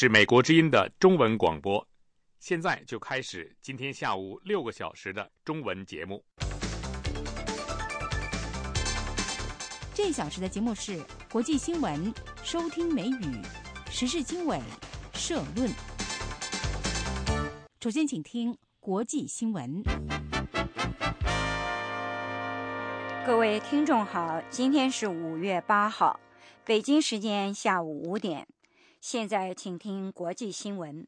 是美国之音的中文广播。现在就开始今天下午六个小时的中文节目。这一小时的节目是国际新闻，收听美语时事经纬社论。首先，请听国际新闻。各位听众好，今天是五月八号，北京时间下午五点。现在，请听国际新闻。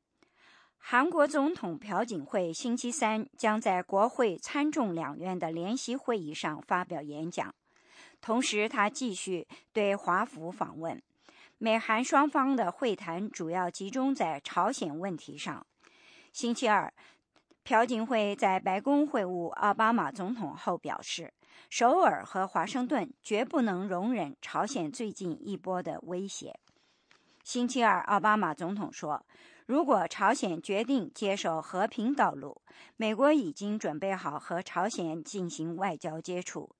韩国总统朴槿惠星期三将在国会参众两院的联席会议上发表演讲，同时他继续对华府访问。美韩双方的会谈主要集中在朝鲜问题上。星期二，朴槿惠在白宫会晤奥巴马总统后表示，首尔和华盛顿绝不能容忍朝鲜最近一波的威胁。星期二，奥巴马总统说。如果朝鲜决定接受和平道路，美国已经准备好和朝鲜进行外交接触。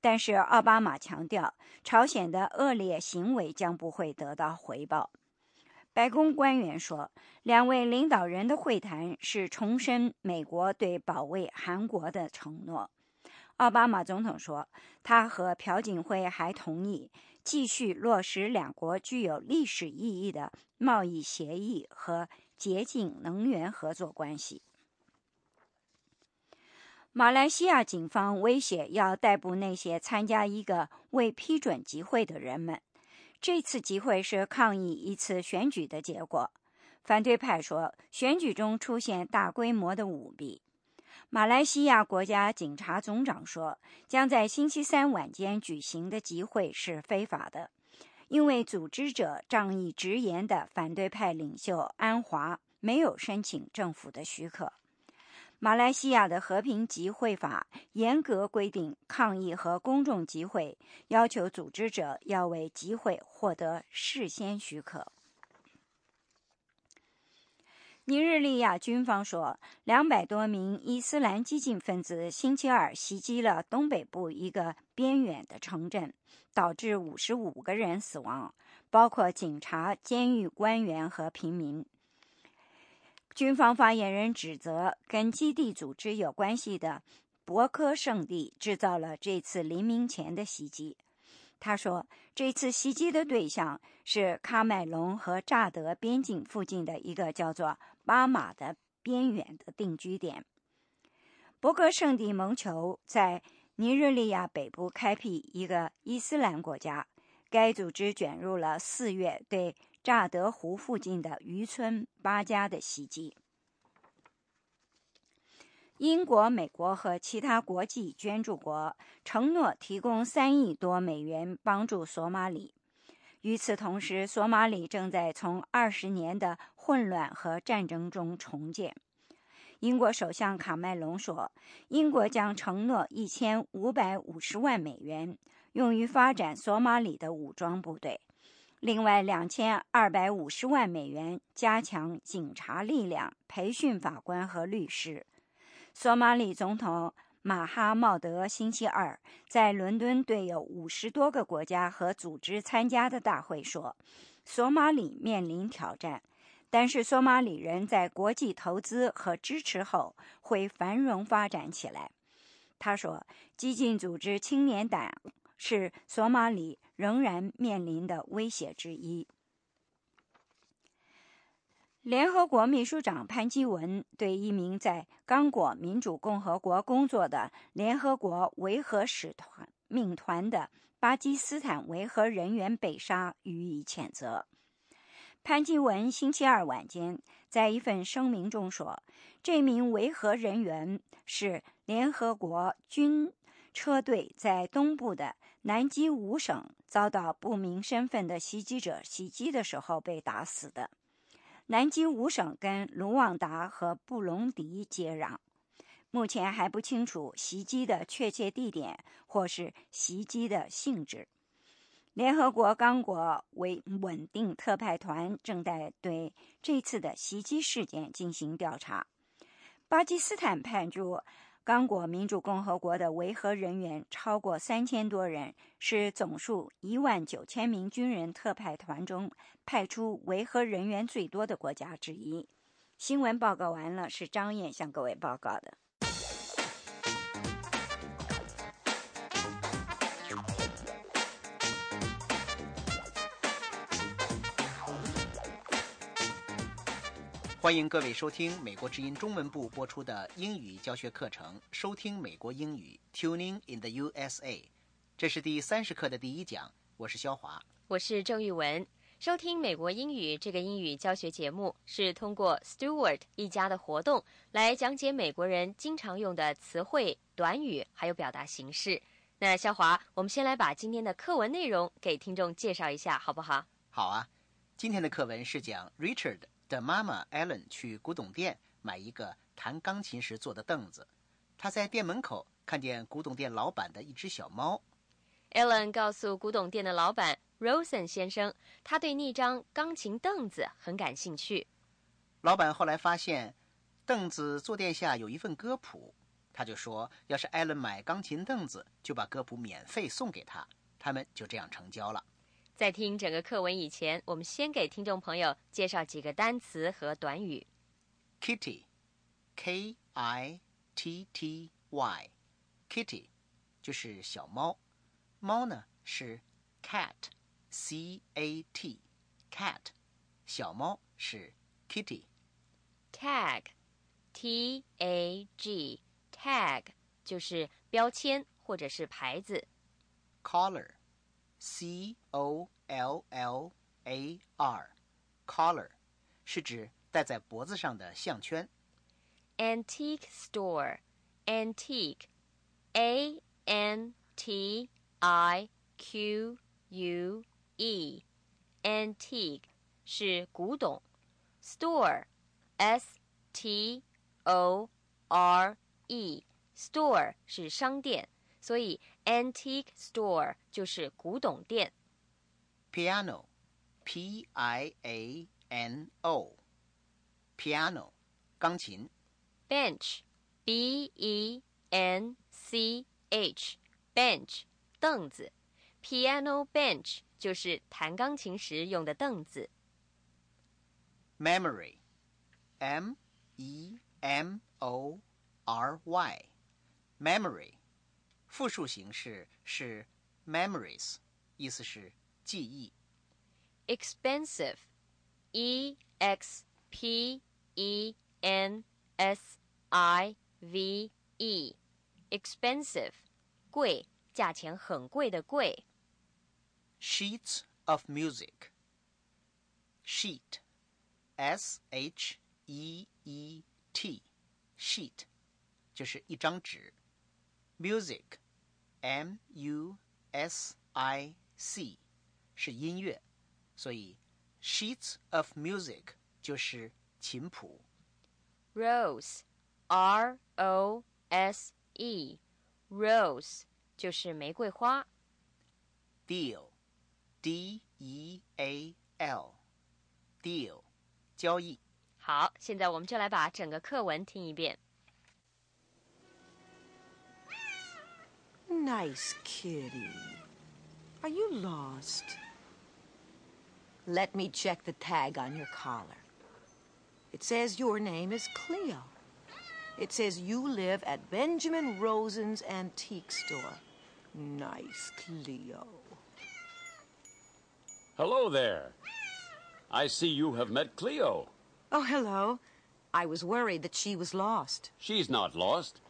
但是奥巴马强调，朝鲜的恶劣行为将不会得到回报。白宫官员说，两位领导人的会谈是重申美国对保卫韩国的承诺。奥巴马总统说，他和朴槿惠还同意。继续落实两国具有历史意义的贸易协议和洁净能源合作关系。马来西亚警方威胁要逮捕那些参加一个未批准集会的人们。这次集会是抗议一次选举的结果。反对派说，选举中出现大规模的舞弊。马来西亚国家警察总长说，将在星期三晚间举行的集会是非法的，因为组织者仗义直言的反对派领袖安华没有申请政府的许可。马来西亚的和平集会法严格规定，抗议和公众集会要求组织者要为集会获得事先许可。尼日利亚军方说，两百多名伊斯兰激进分子星期二袭击了东北部一个边远的城镇，导致五十五个人死亡，包括警察、监狱官员和平民。军方发言人指责跟基地组织有关系的博科圣地制造了这次黎明前的袭击。他说，这次袭击的对象是喀麦隆和乍得边境附近的一个叫做巴马的边远的定居点。博格圣地蒙求在尼日利亚北部开辟一个伊斯兰国家。该组织卷入了四月对乍得湖附近的渔村巴加的袭击。英国、美国和其他国际捐助国承诺提供三亿多美元帮助索马里。与此同时，索马里正在从二十年的混乱和战争中重建。英国首相卡麦隆说，英国将承诺一千五百五十万美元用于发展索马里的武装部队，另外两千二百五十万美元加强警察力量、培训法官和律师。索马里总统马哈茂德星期二在伦敦对有五十多个国家和组织参加的大会说：“索马里面临挑战，但是索马里人在国际投资和支持后会繁荣发展起来。”他说：“激进组织青年党是索马里仍然面临的威胁之一。”联合国秘书长潘基文对一名在刚果民主共和国工作的联合国维和使团命团的巴基斯坦维和人员被杀予以谴责。潘基文星期二晚间在一份声明中说：“这名维和人员是联合国军车队在东部的南基五省遭到不明身份的袭击者袭击的时候被打死的。”南京五省跟卢旺达和布隆迪接壤，目前还不清楚袭击的确切地点或是袭击的性质。联合国刚果为稳定特派团正在对这次的袭击事件进行调查。巴基斯坦派驻刚果民主共和国的维和人员超过三千多人，是总数一万九千名军人特派团中派出维和人员最多的国家之一。新闻报告完了，是张燕向各位报告的。欢迎各位收听美国之音中文部播出的英语教学课程。收听美国英语，Tuning in the USA。这是第三十课的第一讲。我是肖华，我是郑玉文。收听美国英语这个英语教学节目，是通过 Stewart 一家的活动来讲解美国人经常用的词汇、短语还有表达形式。那肖华，我们先来把今天的课文内容给听众介绍一下，好不好？好啊。今天的课文是讲 Richard。的妈妈 Ellen 去古董店买一个弹钢琴时坐的凳子，她在店门口看见古董店老板的一只小猫。Ellen 告诉古董店的老板 Rosen 先生，他对那张钢琴凳子很感兴趣。老板后来发现，凳子坐垫下有一份歌谱，他就说，要是 Ellen 买钢琴凳子，就把歌谱免费送给他。他们就这样成交了。在听整个课文以前，我们先给听众朋友介绍几个单词和短语。Kitty，K I T T Y，Kitty 就是小猫。猫呢是 cat，C A T，cat 小猫是 kitty。Tag，T A G，tag 就是标签或者是牌子。Collar。C O L L A R，collar 是指戴在脖子上的项圈。Antique store，antique，A N T I Q U E，antique 是古董。Store，S T O R E，store 是商店。所以，antique store 就是古董店。piano，p i a n o，piano，钢琴。bench，b e n c h，bench，凳子。piano bench 就是弹钢琴时用的凳子。memory，m e m o r y，memory。复数形式是 memories，意思是记忆。expensive，e x p e n s i v e，expensive，贵，价钱很贵的贵。sheets of music，sheet，s h e e t，sheet，就是一张纸。music，m u s i c，是音乐，所以 sheets of music 就是琴谱。rose，r o s e，rose 就是玫瑰花。deal，d e a l，deal，交易。好，现在我们就来把整个课文听一遍。 Nice kitty. Are you lost? Let me check the tag on your collar. It says your name is Cleo. It says you live at Benjamin Rosen's antique store. Nice, Cleo. Hello there. I see you have met Cleo. Oh, hello. I was worried that she was lost. She's not lost.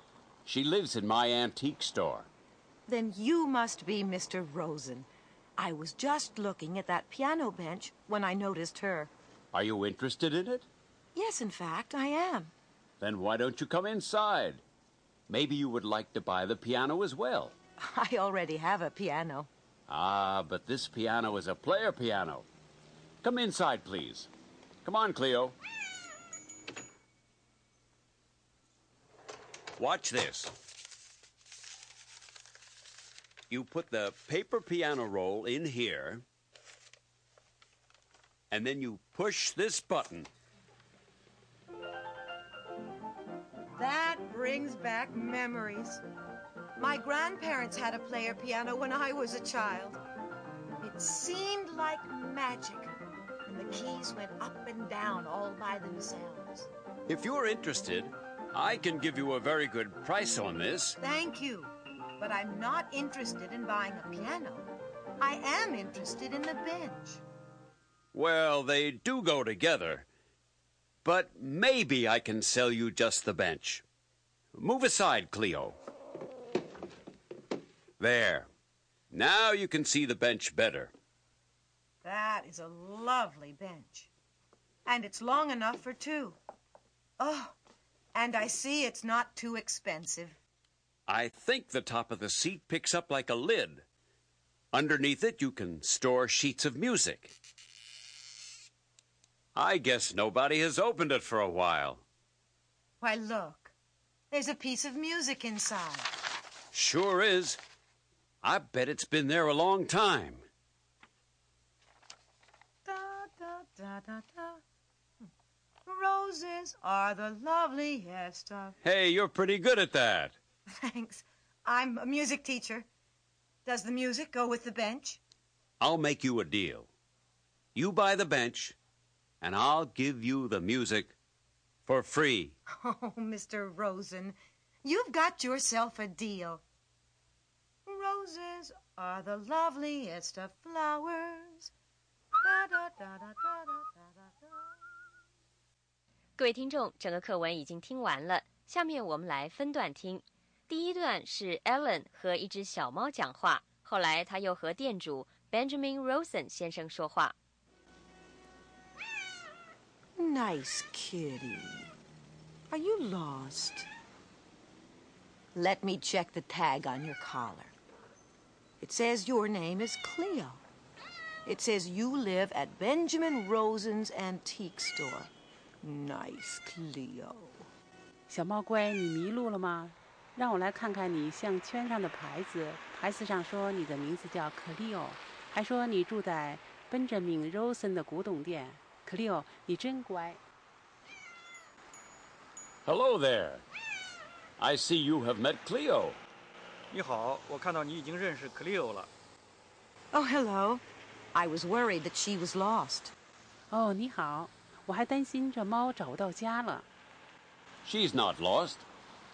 She lives in my antique store. Then you must be Mr. Rosen. I was just looking at that piano bench when I noticed her. Are you interested in it? Yes, in fact, I am. Then why don't you come inside? Maybe you would like to buy the piano as well. I already have a piano. Ah, but this piano is a player piano. Come inside, please. Come on, Cleo. Watch this you put the paper piano roll in here, and then you push this button. That brings back memories. My grandparents had a player piano when I was a child. It seemed like magic, and the keys went up and down all by themselves. If you're interested, I can give you a very good price on this. Thank you, but I'm not interested in buying a piano. I am interested in the bench. Well, they do go together. But maybe I can sell you just the bench. Move aside, Cleo. There. Now you can see the bench better. That is a lovely bench. And it's long enough for two. Oh, and I see it's not too expensive. I think the top of the seat picks up like a lid. Underneath it, you can store sheets of music. I guess nobody has opened it for a while. Why, look. There's a piece of music inside. Sure is. I bet it's been there a long time. Da, da, da, da, da. Roses are the loveliest of. Hey, you're pretty good at that. Thanks. I'm a music teacher. Does the music go with the bench? I'll make you a deal. You buy the bench, and I'll give you the music for free. Oh, Mr. Rosen, you've got yourself a deal. Roses are the loveliest of flowers. Da, da, da, da, da, da, da, da. 各位听众，整个课文已经听完了，下面我们来分段听。 第一段是 Ellen 和一只小猫讲话，后来他又和店主 Benjamin Rosen 先生说话。 Nice kitty. Are you lost? Let me check the tag on your collar. It says your name is Cleo. It says you live at Benjamin Rosen's antique store. Nice, Cleo. 小猫乖，你迷路了吗？ 让我来看看你项圈上的牌子，牌子上说你的名字叫克利欧，还说你住在奔着敏·柔森的古董店。克利欧，你真乖。 Hello there. I see you have met Cleo. 你好，我看到你已经认识 Cleo 了。 Oh, hello. I was worried that she was lost. 哦，你好，我还担心这猫找不到家了。 She's not lost.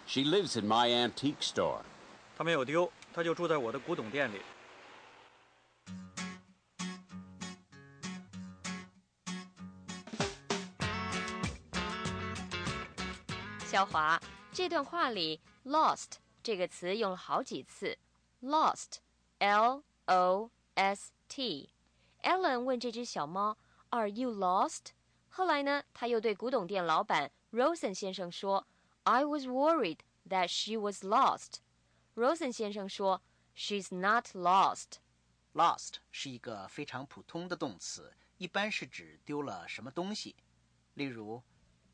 She lives in my antique store. 她没有丢，她就住在我的古董店里。肖华，这段话里 “lost” 这个词用了好几次，lost，l o s t。Ellen 问这只小猫：“Are you lost？” 后来呢，他又对古董店老板 Rosen 先生说 ：“I was worried that she was lost。” Rosen 先生说：“She's not lost。” Lost 是一个非常普通的动词，一般是指丢了什么东西。例如，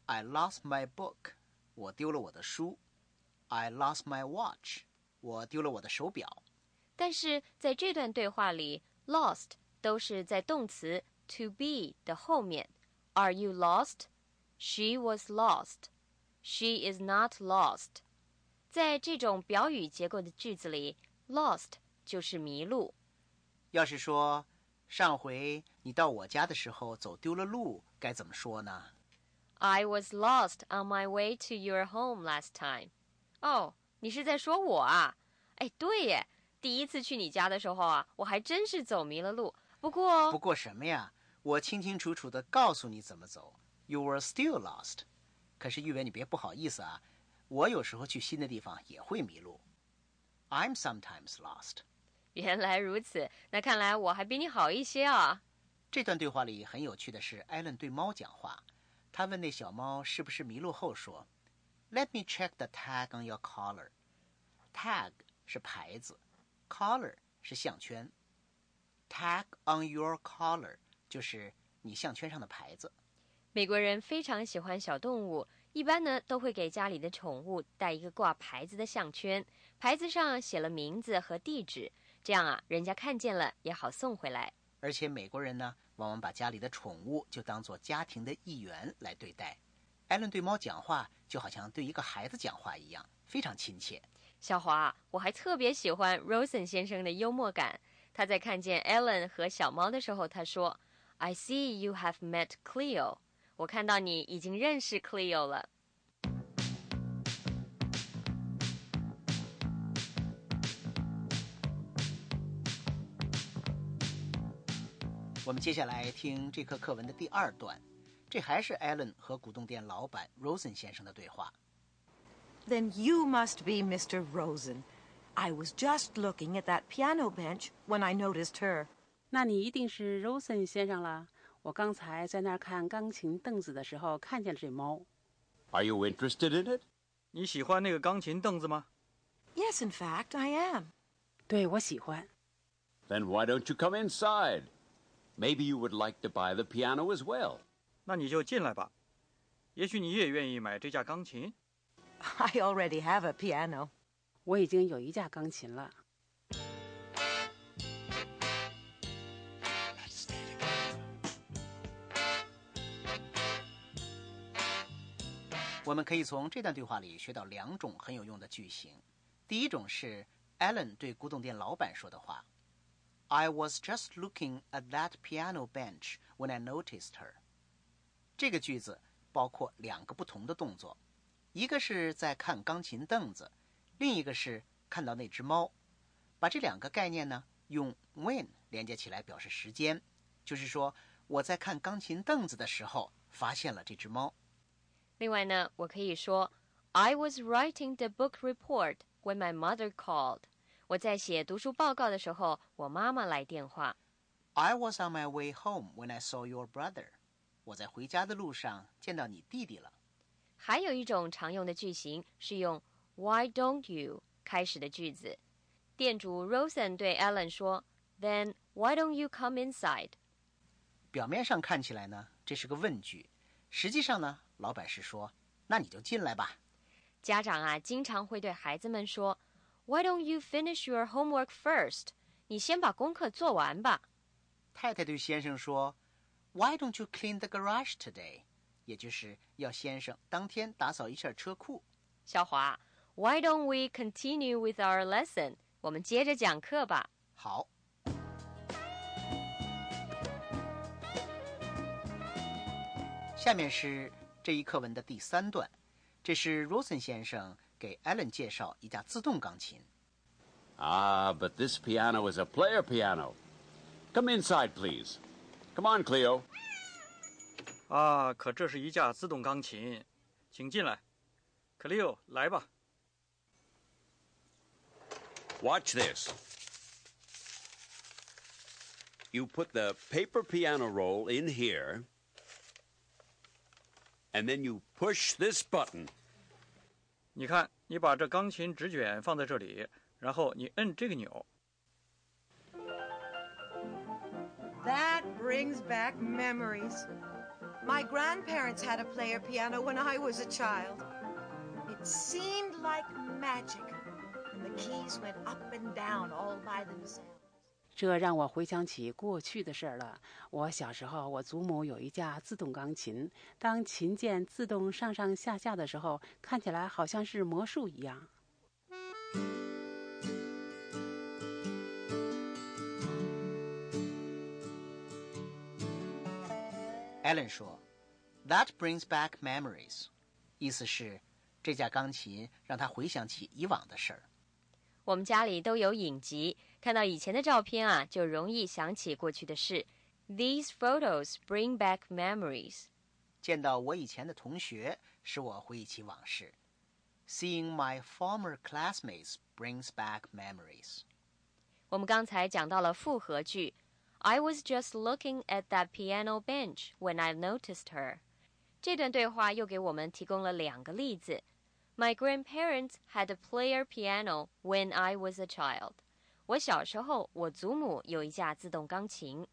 I lost my book，我丢了我的书；I lost my watch，我丢了我的手表。但是在这段对话里，lost 都是在动词 to be 的后面。Are you lost? She was lost. She is not lost. 在这种表语结构的句子里，lost 就是迷路。要是说上回你到我家的时候走丢了路，该怎么说呢？I was lost on my way to your home last time. 哦，你是在说我啊？哎，对耶，第一次去你家的时候啊，我还真是走迷了路。不过不，过什么呀？我清清楚楚的告诉你怎么走。You were still lost。可是玉文，你别不好意思啊，我有时候去新的地方也会迷路。I'm sometimes lost。原来如此，那看来我还比你好一些啊。这段对话里很有趣的是，艾伦对猫讲话。他问那小猫是不是迷路后说：“Let me check the tag on your collar。” Tag 是牌子，collar 是项圈。Tag on your collar 就是你项圈上的牌子。美国人非常喜欢小动物，一般呢都会给家里的宠物带一个挂牌子的项圈，牌子上写了名字和地址，这样啊，人家看见了也好送回来。而且美国人呢，往往把家里的宠物就当做家庭的一员来对待。艾伦对猫讲话就好像对一个孩子讲话一样，非常亲切。小华，我还特别喜欢 Rosen 先生的幽默感。他在看见 Ellen 和小猫的时候，他说：“I see you have met Cleo。”我看到你已经认识 Cleo 了。我们接下来听这课课文的第二段，这还是 Allen 和古董店老板 Rosen 先生的对话。Then you must be Mr. Rosen. I was just looking at that piano bench when I noticed her. 那你一定是 Rosen 先生了。我刚才在那儿看钢琴凳子的时候，看见了这猫。Are you interested in it? 你喜欢那个钢琴凳子吗？ Yes, in fact, I am. 对，我喜欢。 Then why don't you come inside? Maybe you would like to buy the piano as well. 那你就进来吧。也许你也愿意买这架钢琴。 I already have a piano. 我已经有一架钢琴了。 我们可以从这段对话里学到两种很有用的句型。第一种是 Alan 对古董店老板说的话：“I was just looking at that piano bench when I noticed her。”这个句子包括两个不同的动作，一个是在看钢琴凳子，另一个是看到那只猫。把这两个概念呢用 when 连接起来表示时间，就是说我在看钢琴凳子的时候发现了这只猫。另外呢，我可以说，I was writing the book report when my mother called。我在写读书报告的时候，我妈妈来电话。 I was on my way home when I saw your brother。我在回家的路上见到你弟弟了。还有一种常用的句型是用 Why don't you 开始的句子。店主 Rosen 对 Alan 说：“Then why don't you come inside？” 表面上看起来呢，这是个问句，实际上呢， 老板是说：“那你就进来吧。家长啊，经常会对孩子们说：“Why don't you finish your homework first？” 你先把功课做完吧。”太太对先生说：“Why don't you clean the garage today？” 也就是要先生当天打扫一下车库。小华，Why don't we continue with our lesson？我们接着讲课吧。好。下面是这一课文的第三段，这是 Rosen 先生给 Alan 介绍一架自动钢琴。 Ah, but this piano is a player piano. Come inside, please. Come on, Cleo. 啊，可这是一架自动钢琴，请进来。克利欧，来吧。 Watch this. You put the paper piano roll in here, and then you push this button. 你看，你把这钢琴纸卷放在这里，然后你摁这个钮。 That brings back memories. My grandparents had a player piano when I was a child. It seemed like magic, and the keys went up and down all by themselves. 这让我回想起过去的事儿了。我小时候，我祖母有一架自动钢琴，当琴键自动上上下下的时候，看起来好像是魔术一样。Alan 说：“That brings back memories。”意思是这架钢琴让他回想起以往的事儿。我们家里都有影集，看到以前的照片啊，就容易想起过去的事。These photos bring back memories。见到我以前的同学，使我回忆起往事。Seeing my former classmates brings back memories。我们刚才讲到了复合句，I was just looking at that piano bench when I noticed her。这段对话又给我们提供了两个例子。My grandparents had a player piano when I was a child。 我小时候，我祖母有一架自动钢琴。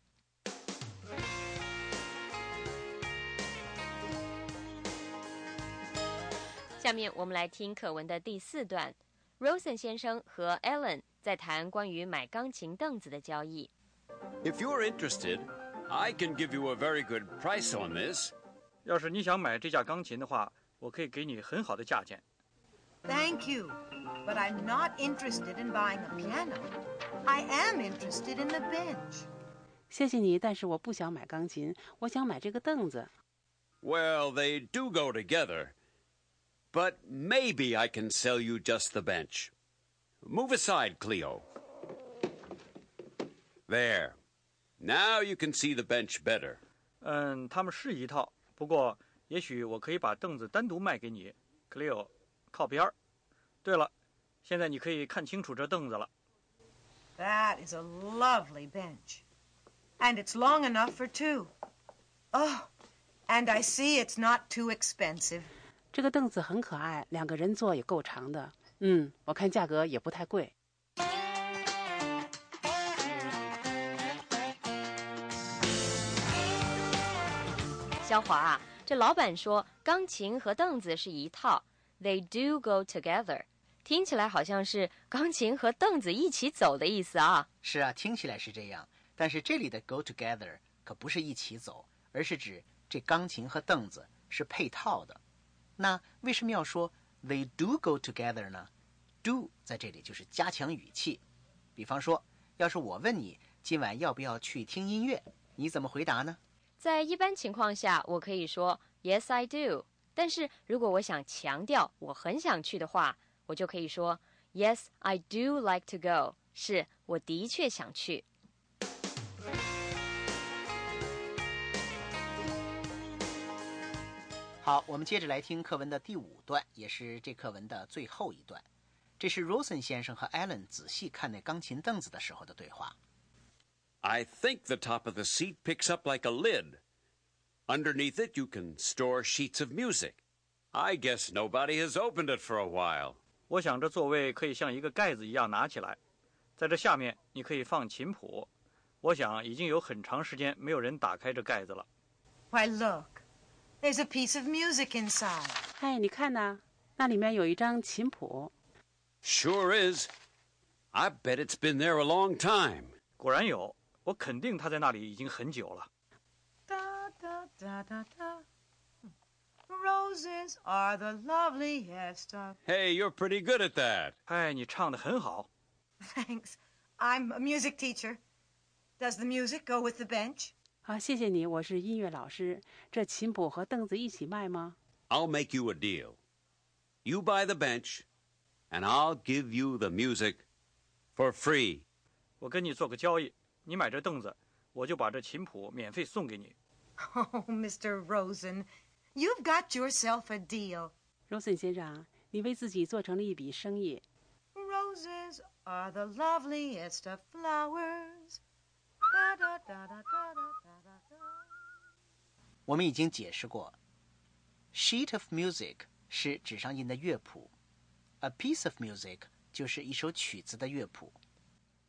下面我们来听课文的第四段。Rosen 先生和 Ellen 在谈关于买钢琴凳子的交易。If you're interested, I can give you a very good price on this. 要是你想买这架钢琴的话，我可以给你很好的价钱。Thank you, but I'm not interested in buying a piano. I am interested in the bench. 谢谢你，但是我不想买钢琴，我想买这个凳子。 Well, they do go together. But maybe I can sell you just the bench. Move aside, Cleo. There. Now you can see the bench better. 嗯，他们是一套，不过也许我可以把凳子单独卖给你，Cleo，靠边儿。对了， 现在你可以看清楚这凳子了。 That is a lovely bench. And it's long enough for two. Oh, and I see it's not too expensive. 这个凳子很可爱，两个人坐也够长的。嗯，我看价格也不太贵。肖华啊，这老板说钢琴和凳子是一套，They do go together， 听起来好像是钢琴和凳子一起走的意思啊。是啊，听起来是这样，但是这里的 go together 可不是一起走，而是指这钢琴和凳子是配套的。那为什么要说 they do go together 呢？do 在这里就是加强语气。比方说，要是我问你今晚要不要去听音乐，你怎么回答呢？在一般情况下，我可以说 Yes, I do。但是如果我想强调我很想去的话，我就可以说 Yes, I do like to go。是我的确想去。好，我们接着来听课文的第五段，也是这课文的最后一段。这是 Rosen 先生和 Alan 仔细看那钢琴凳子的时候的对话。 I think the top of the seat picks up like a lid. Underneath it, you can store sheets of music. I guess nobody has opened it for a while. 我想这座位可以像一个盖子一样拿起来，在这下面你可以放琴谱。我想已经有很长时间没有人打开这盖子了。 Why, look. There's a piece of music inside. 嗨，你看呐，那里面有一张琴谱。 Sure is. I bet it's been there a long time. 果然有，我肯定他在那里已经很久了。 Da, da, da, da, da. Roses are the loveliest of. Hey, you're pretty good at that. 嗨，你唱的很好。 Thanks. I'm a music teacher. Does the music go with the bench? 啊，谢谢你，我是音乐老师。这琴谱和凳子一起卖吗？ I'll make you a deal. You buy the bench, and I'll give you the music for free. 我跟你做个交易，你买这凳子，我就把这琴谱免费送给你。 Oh, Mr. Rosen, You've got yourself a deal. 荣森先生，你为自己做成了一笔生意。Roses are the loveliest of flowers. 我们已经解释过，sheet of music 是纸上印的乐谱，a piece of music 就是一首曲子的乐谱。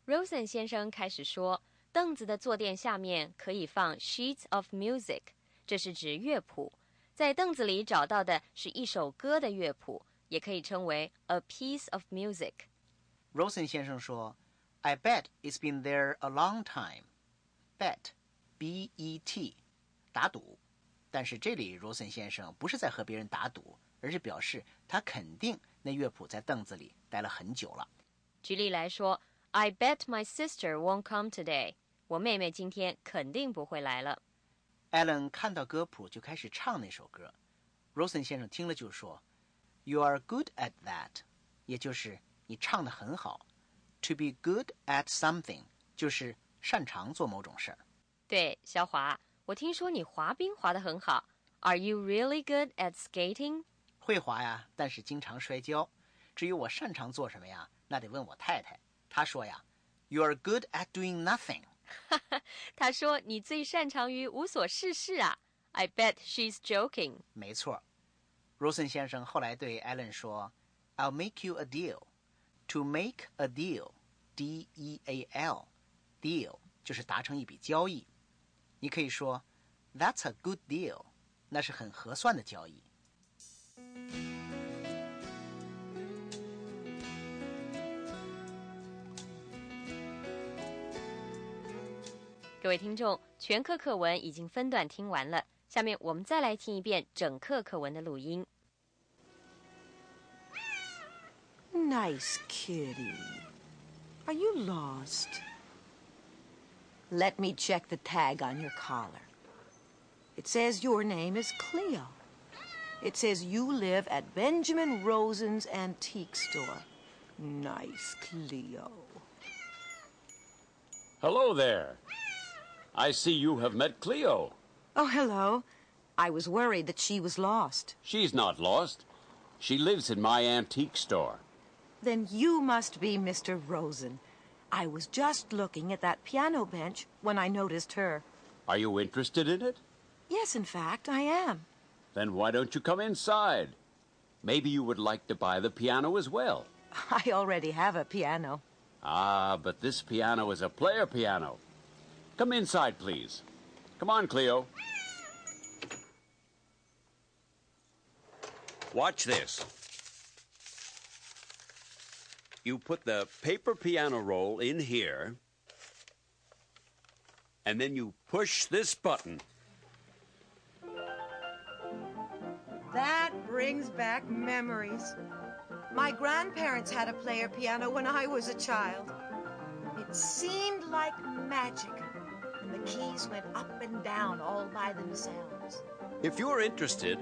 Rosen 先生开始说，凳子的坐垫下面可以放 sheets of music，这是指乐谱。在凳子里找到的是一首歌的乐谱，也可以称为 a piece of music。Rosen 先生说：“I bet it's been there a long time.” Bet, B-E-T，打赌。但是这里 Rosen 先生不是在和别人打赌，而是表示他肯定那乐谱在凳子里待了很久了。举例来说，I bet my sister won't come today。我妹妹今天肯定不会来了。Alan 看到歌谱就开始唱那首歌，Rosen 先生听了就说：“You are good at that，也就是你唱的很好。To be good at something 就是擅长做某种事儿。对，小华，我听说你滑冰滑得很好。Are you really good at skating？会滑呀，但是经常摔跤。至于我擅长做什么呀，那得问我太太。她说呀，You are good at doing nothing。他说你最擅长于无所事事啊。I bet she's joking。没错，Rosen 先生后来对 Alan 说：“I'll make you a deal。To make a deal，D-E-A-L，deal 就是达成一笔交易。你可以说 That's a good deal，那是很合算的交易。各位听众，全课课文已经分段听完了， 下面我们再来听一遍整课课文的录音。 Nice kitty. Are you lost? Let me check the tag on your collar. It says your name is Cleo. It says you live at Benjamin Rosen's antique store. Nice, Cleo. Hello there. I see you have met Cleo. Oh, hello. I was worried that she was lost. She's not lost. She lives in my antique store. Then you must be Mr. Rosen. I was just looking at that piano bench when I noticed her. Are you interested in it? Yes, in fact, I am. Then why don't you come inside? Maybe you would like to buy the piano as well. I already have a piano. Ah, but this piano is a player piano. Come inside, please. Come on, Cleo. Watch this. You put the paper piano roll in here, and then you push this button. That brings back memories. My grandparents had a player piano when I was a child. It seemed like magic, the keys went up and down all by themselves. If you're interested,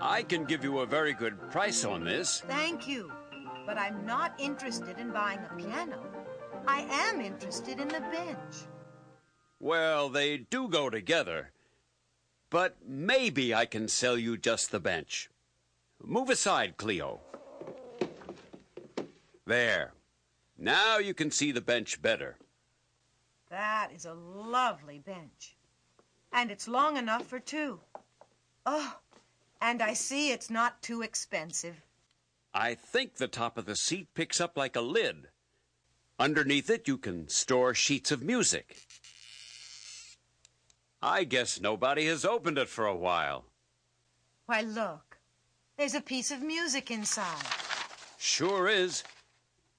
I can give you a very good price on this. Thank you, but I'm not interested in buying a piano. I am interested in the bench. Well, they do go together. But maybe I can sell you just the bench. Move aside, Cleo. There. Now you can see the bench better. That is a lovely bench. And it's long enough for two. Oh, and I see it's not too expensive. I think the top of the seat picks up like a lid. Underneath it, you can store sheets of music. I guess nobody has opened it for a while. Why, look. There's a piece of music inside. Sure is.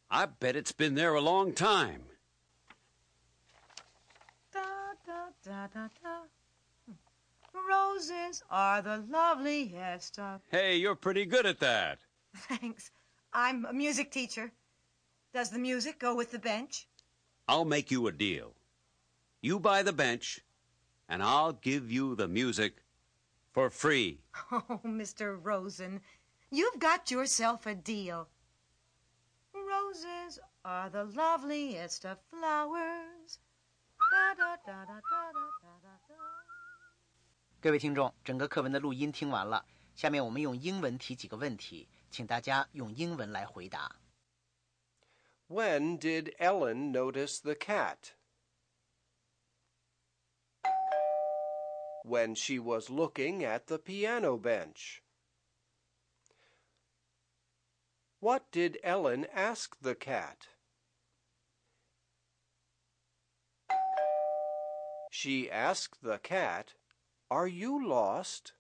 I bet it's been there a long time. Da, da, da, da, da. Roses are the loveliest of. Hey, you're pretty good at that. Thanks. I'm a music teacher. Does the music go with the bench? I'll make you a deal. You buy the bench, and I'll give you the music for free. Oh, Mr. Rosen, you've got yourself a deal. Roses are the loveliest of flowers. 各位听众，整个课文的录音听完了，下面我们用英文提几个问题，请大家用英文来回答。 When did Ellen notice the cat? When she was looking at the piano bench. What did Ellen ask the cat? She asked the cat, Are you lost?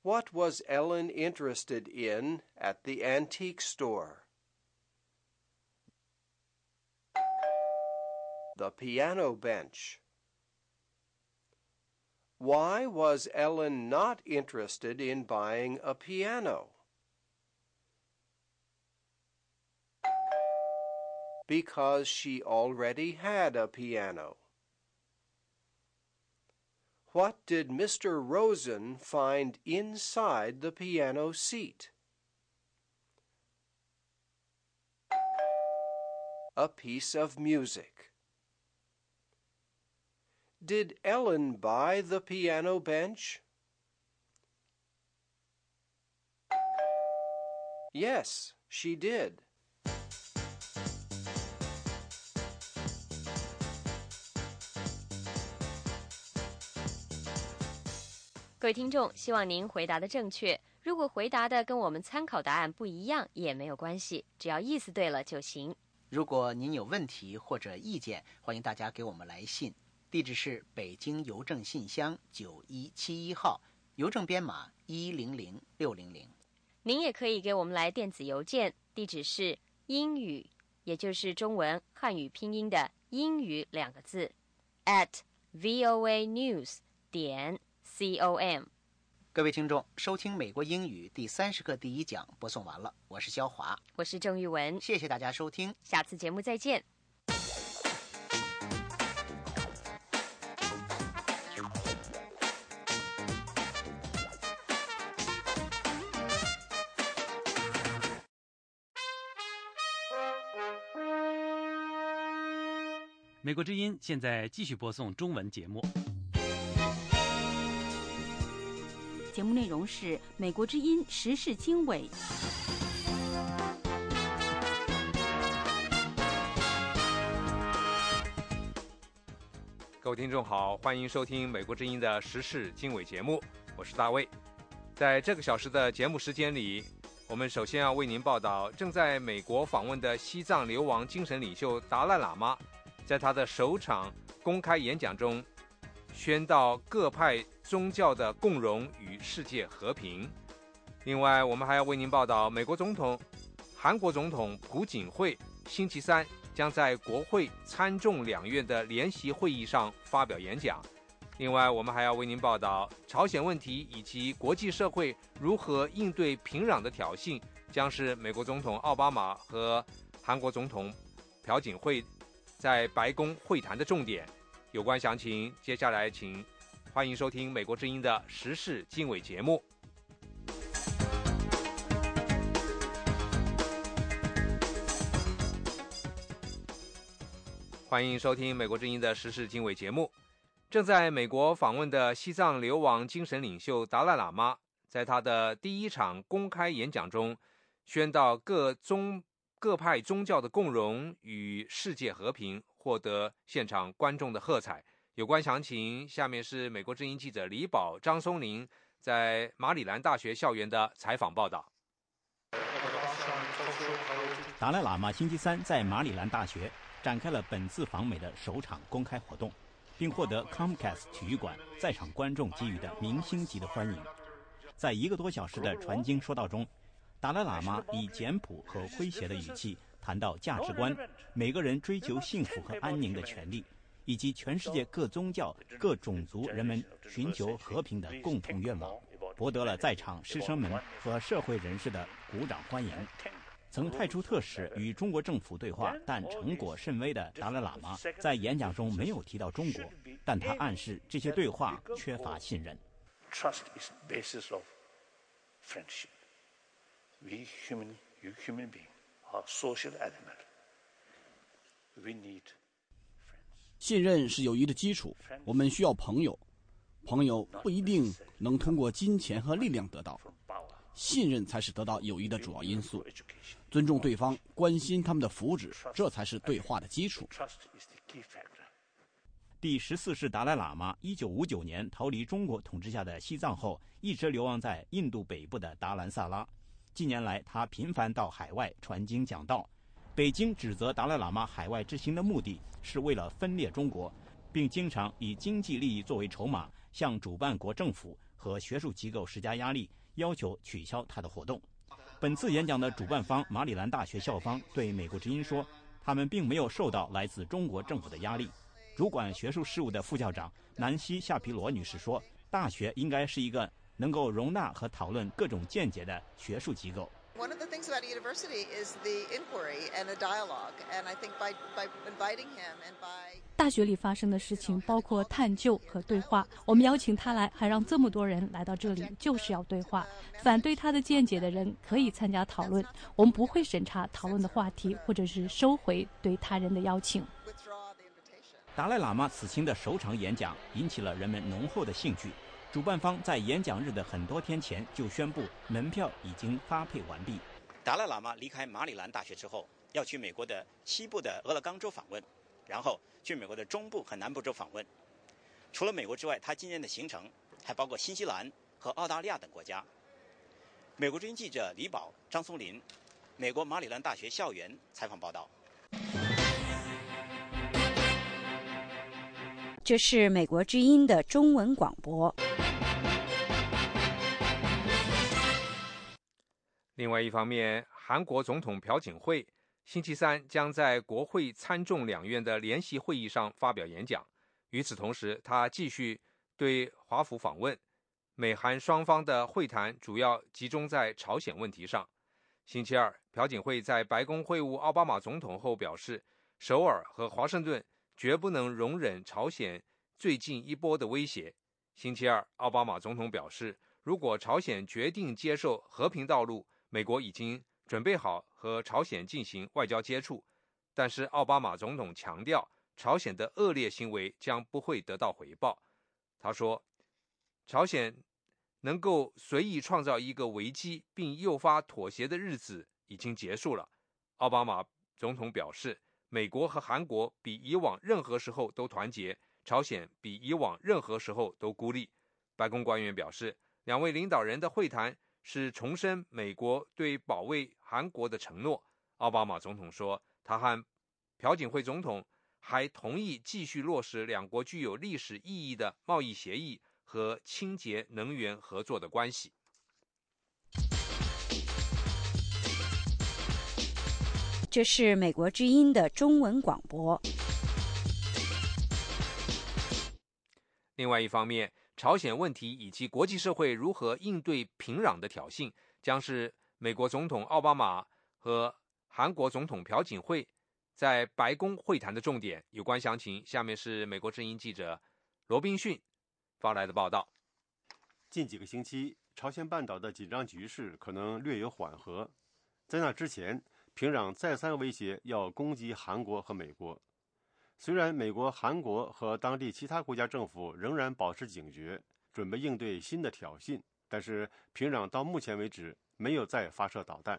What was Ellen interested in at the antique store? The piano bench. Why was Ellen not interested in buying a piano? Because she already had a piano. What did Mr. Rosen find inside the piano seat? A piece of music. Did Ellen buy the piano bench? Yes, she did. 各位听众，希望您回答的正确。如果回答的跟我们参考答案不一样，也没有关系，只要意思对了就行。如果您有问题或者意见，欢迎大家给我们来信，地址是北京邮政信箱九一七一号，邮政编码一零零六零零。您也可以给我们来电子邮件，地址是英语，也就是中文汉语拼音的英语两个字，at voa news 点 com。各位听众，收听美国英语第三十课第一讲播送完了，我是肖华，我是郑玉文，谢谢大家收听，下次节目再见。美国之音现在继续播送中文节目。节目内容是《美国之音时事经纬》。各位听众好，欢迎收听《美国之音》的时事经纬节目，我是大卫。在这个小时的节目时间里，我们首先要为您报道正在美国访问的西藏流亡精神领袖达赖喇嘛。在他的首场公开演讲中，宣告各派宗教的共荣与世界和平。另外，我们还要为您报道，美国总统、韩国总统朴槿惠星期三将在国会参众两院的联席会议上发表演讲。另外，我们还要为您报道朝鲜问题以及国际社会如何应对平壤的挑衅，将是美国总统奥巴马和韩国总统朴槿惠。在白宫会谈的重点，有关详情，接下来请欢迎收听美国之音的时事经纬节目。欢迎收听美国之音的时事经纬节目。正在美国访问的西藏流亡精神领袖达赖喇嘛，在他的第一场公开演讲中，宣告各宗。各派宗教的共荣与世界和平获得现场观众的喝彩。有关详情，下面是美国之音记者李宝、张松林在马里兰大学校园的采访报道。达赖喇嘛星期三在马里兰大学展开了本次访美的首场公开活动，并获得 Comcast 体育馆在场观众给予的明星级的欢迎。在一个多小时的传经说道中。达赖喇嘛以简朴和诙谐的语气谈到价值观、每个人追求幸福和安宁的权利，以及全世界各宗教、各种族人们寻求和平的共同愿望，博得了在场师生们和社会人士的鼓掌欢迎。曾派出特使与中国政府对话但成果甚微的达赖喇嘛，在演讲中没有提到中国，但他暗示这些对话缺乏信任。Trust is basis of friendship. We human, human being, are social element. We need. 信任是友谊的基础。我们需要朋友，朋友不一定能通过金钱和力量得到，信任才是得到友谊的主要因素。尊重对方，关心他们的福祉，这才是对话的基础。第十四世达赖喇嘛一九五九年逃离中国统治下的西藏后，一直流亡在印度北部的达兰萨拉。近年来，他频繁到海外传经讲道。北京指责达赖喇嘛海外之行的目的是为了分裂中国，并经常以经济利益作为筹码，向主办国政府和学术机构施加压力，要求取消他的活动。本次演讲的主办方马里兰大学校方对美国之音说，他们并没有受到来自中国政府的压力。主管学术事务的副校长南希·夏皮罗女士说，大学应该是一个。能够容纳和讨论各种见解的学术机构。One of the things about university is the inquiry and the dialogue, and I think by by inviting him and by 大学里发生的事情包括探究和对话。我们邀请他来，还让这么多人来到这里，就是要对话。反对他的见解的人可以参加讨论，我们不会审查讨论的话题，或者是收回对他人的邀请。达赖喇嘛此行的首场演讲引起了人们浓厚的兴趣。主办方在演讲日的很多天前就宣布门票已经发配完毕。达赖喇嘛离开马里兰大学之后，要去美国的西部的俄勒冈州访问，然后去美国的中部和南部州访问。除了美国之外，他今年的行程还包括新西兰和澳大利亚等国家。美国之音记者李宝、张松林，美国马里兰大学校园采访报道。这是美国之音的中文广播。另外一方面，韩国总统朴槿惠星期三将在国会参众两院的联席会议上发表演讲。与此同时，他继续对华府访问。美韩双方的会谈主要集中在朝鲜问题上。星期二，朴槿惠在白宫会晤奥巴马总统后表示，首尔和华盛顿绝不能容忍朝鲜最近一波的威胁。星期二，奥巴马总统表示，如果朝鲜决定接受和平道路，美国已经准备好和朝鲜进行外交接触。但是，奥巴马总统强调，朝鲜的恶劣行为将不会得到回报。他说。朝鲜能够随意创造一个危机并诱发妥协的日子已经结束了。奥巴马总统表示，美国和韩国比以往任何时候都团结，朝鲜比以往任何时候都孤立。白宫官员表示，两位领导人的会谈是重申美国对保卫韩国的承诺。奥巴马总统说，他和朴槿惠总统还同意继续落实两国具有历史意义的贸易协议。和清洁能源合作的关系。这是美国之音的中文广播。另外一方面，朝鲜问题以及国际社会如何应对平壤的挑衅，将是美国总统奥巴马和韩国总统朴槿惠在白宫会谈的重点。有关详情，下面是美国之音记者罗宾逊。发来的报道：近几个星期，朝鲜半岛的紧张局势可能略有缓和。在那之前，平壤再三威胁要攻击韩国和美国。虽然美国、韩国和当地其他国家政府仍然保持警觉，准备应对新的挑衅，但是平壤到目前为止没有再发射导弹。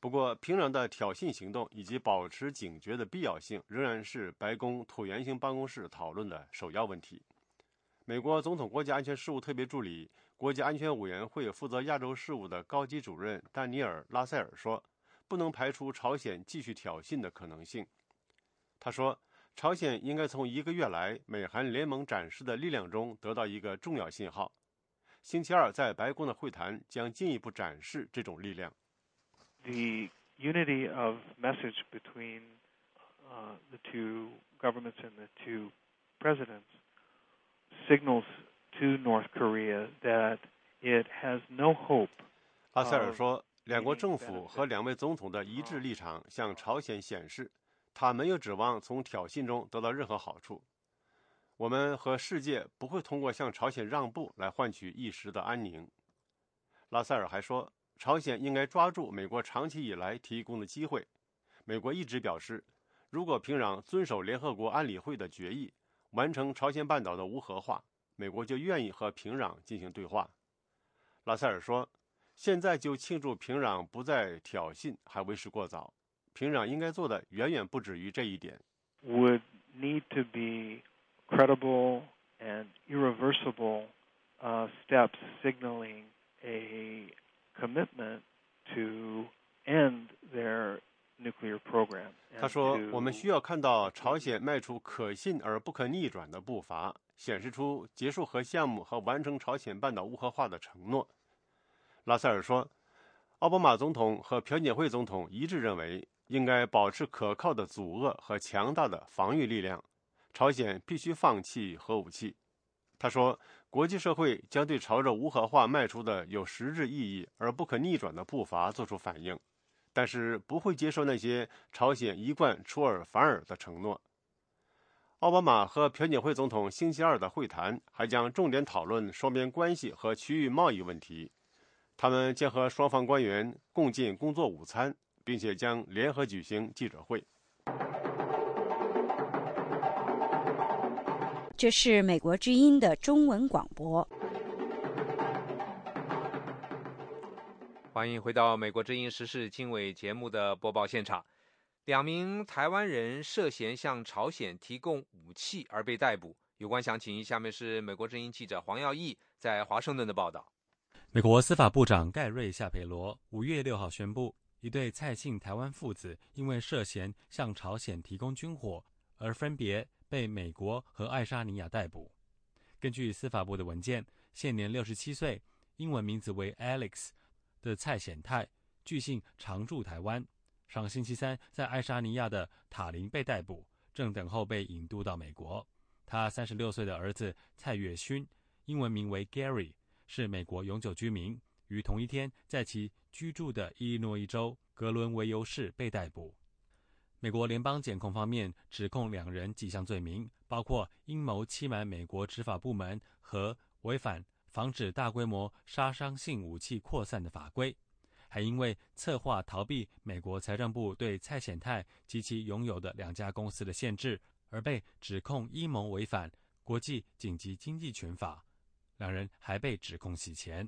不过，平壤的挑衅行动以及保持警觉的必要性，仍然是白宫椭圆形办公室讨论的首要问题。美国总统国家安全事务特别助理、国家安全委员会负责亚洲事务的高级主任丹尼尔·拉塞尔说：“不能排除朝鲜继续挑衅的可能性。”他说：“朝鲜应该从一个月来美韩联盟展示的力量中得到一个重要信号。星期二在白宫的会谈将进一步展示这种力量。” The unity of message between the two governments and the two presidents. signals to North Korea that it has no hope. 阿塞尔说，两国政府和两位总统的一致立场向朝鲜显示，他没有指望从挑衅中得到任何好处。我们和世界不会通过向朝鲜让步来换取一时的安宁。拉塞尔还说，朝鲜应该抓住美国长期以来提供的机会。美国一直表示，如果平壤遵守联合国安理会的决议。完成朝鲜半岛的无核化，美国就愿意和平壤进行对话。拉塞尔说：“现在就庆祝平壤不再挑衅还为时过早，平壤应该做的远远不止于这一点。” Would need to be credible and irreversible steps signaling a commitment to end their. nuclear program. 他说：“我们需要看到朝鲜迈出可信而不可逆转的步伐，显示出结束核项目和完成朝鲜半岛无核化的承诺。”拉塞尔说：“奥巴马总统和朴槿惠总统一致认为，应该保持可靠的阻遏和强大的防御力量。朝鲜必须放弃核武器。”他说：“国际社会将对朝着无核化迈出的有实质意义而不可逆转的步伐作出反应。”但是不会接受那些朝鲜一贯出尔反尔的承诺。奥巴马和朴槿惠总统星期二的会谈还将重点讨论双边关系和区域贸易问题。他们将和双方官员共进工作午餐，并且将联合举行记者会。这是美国之音的中文广播。欢迎回到美国之音时事经纬节目的播报现场。两名台湾人涉嫌向朝鲜提供武器而被逮捕。有关详情，下面是美国之音记者黄耀义在华盛顿的报道。美国司法部长盖瑞·夏佩罗五月六号宣布，一对蔡姓台湾父子因为涉嫌向朝鲜提供军火，而分别被美国和爱沙尼亚逮捕。根据司法部的文件，现年六十七岁，英文名字为 Alex。的蔡显泰，据信常驻台湾。上星期三在爱沙尼亚的塔林被逮捕，正等候被引渡到美国。他三十六岁的儿子蔡月勋，英文名为 Gary，是美国永久居民，于同一天在其居住的伊利诺伊州格伦维尤市被逮捕。美国联邦检控方面指控两人几项罪名，包括阴谋欺瞒美国执法部门和违反防止大规模杀伤性武器扩散的法规，还因为策划逃避美国财政部对蔡显泰及其拥有的两家公司的限制。而被指控阴谋违反国际紧急经济权法，两人还被指控洗钱。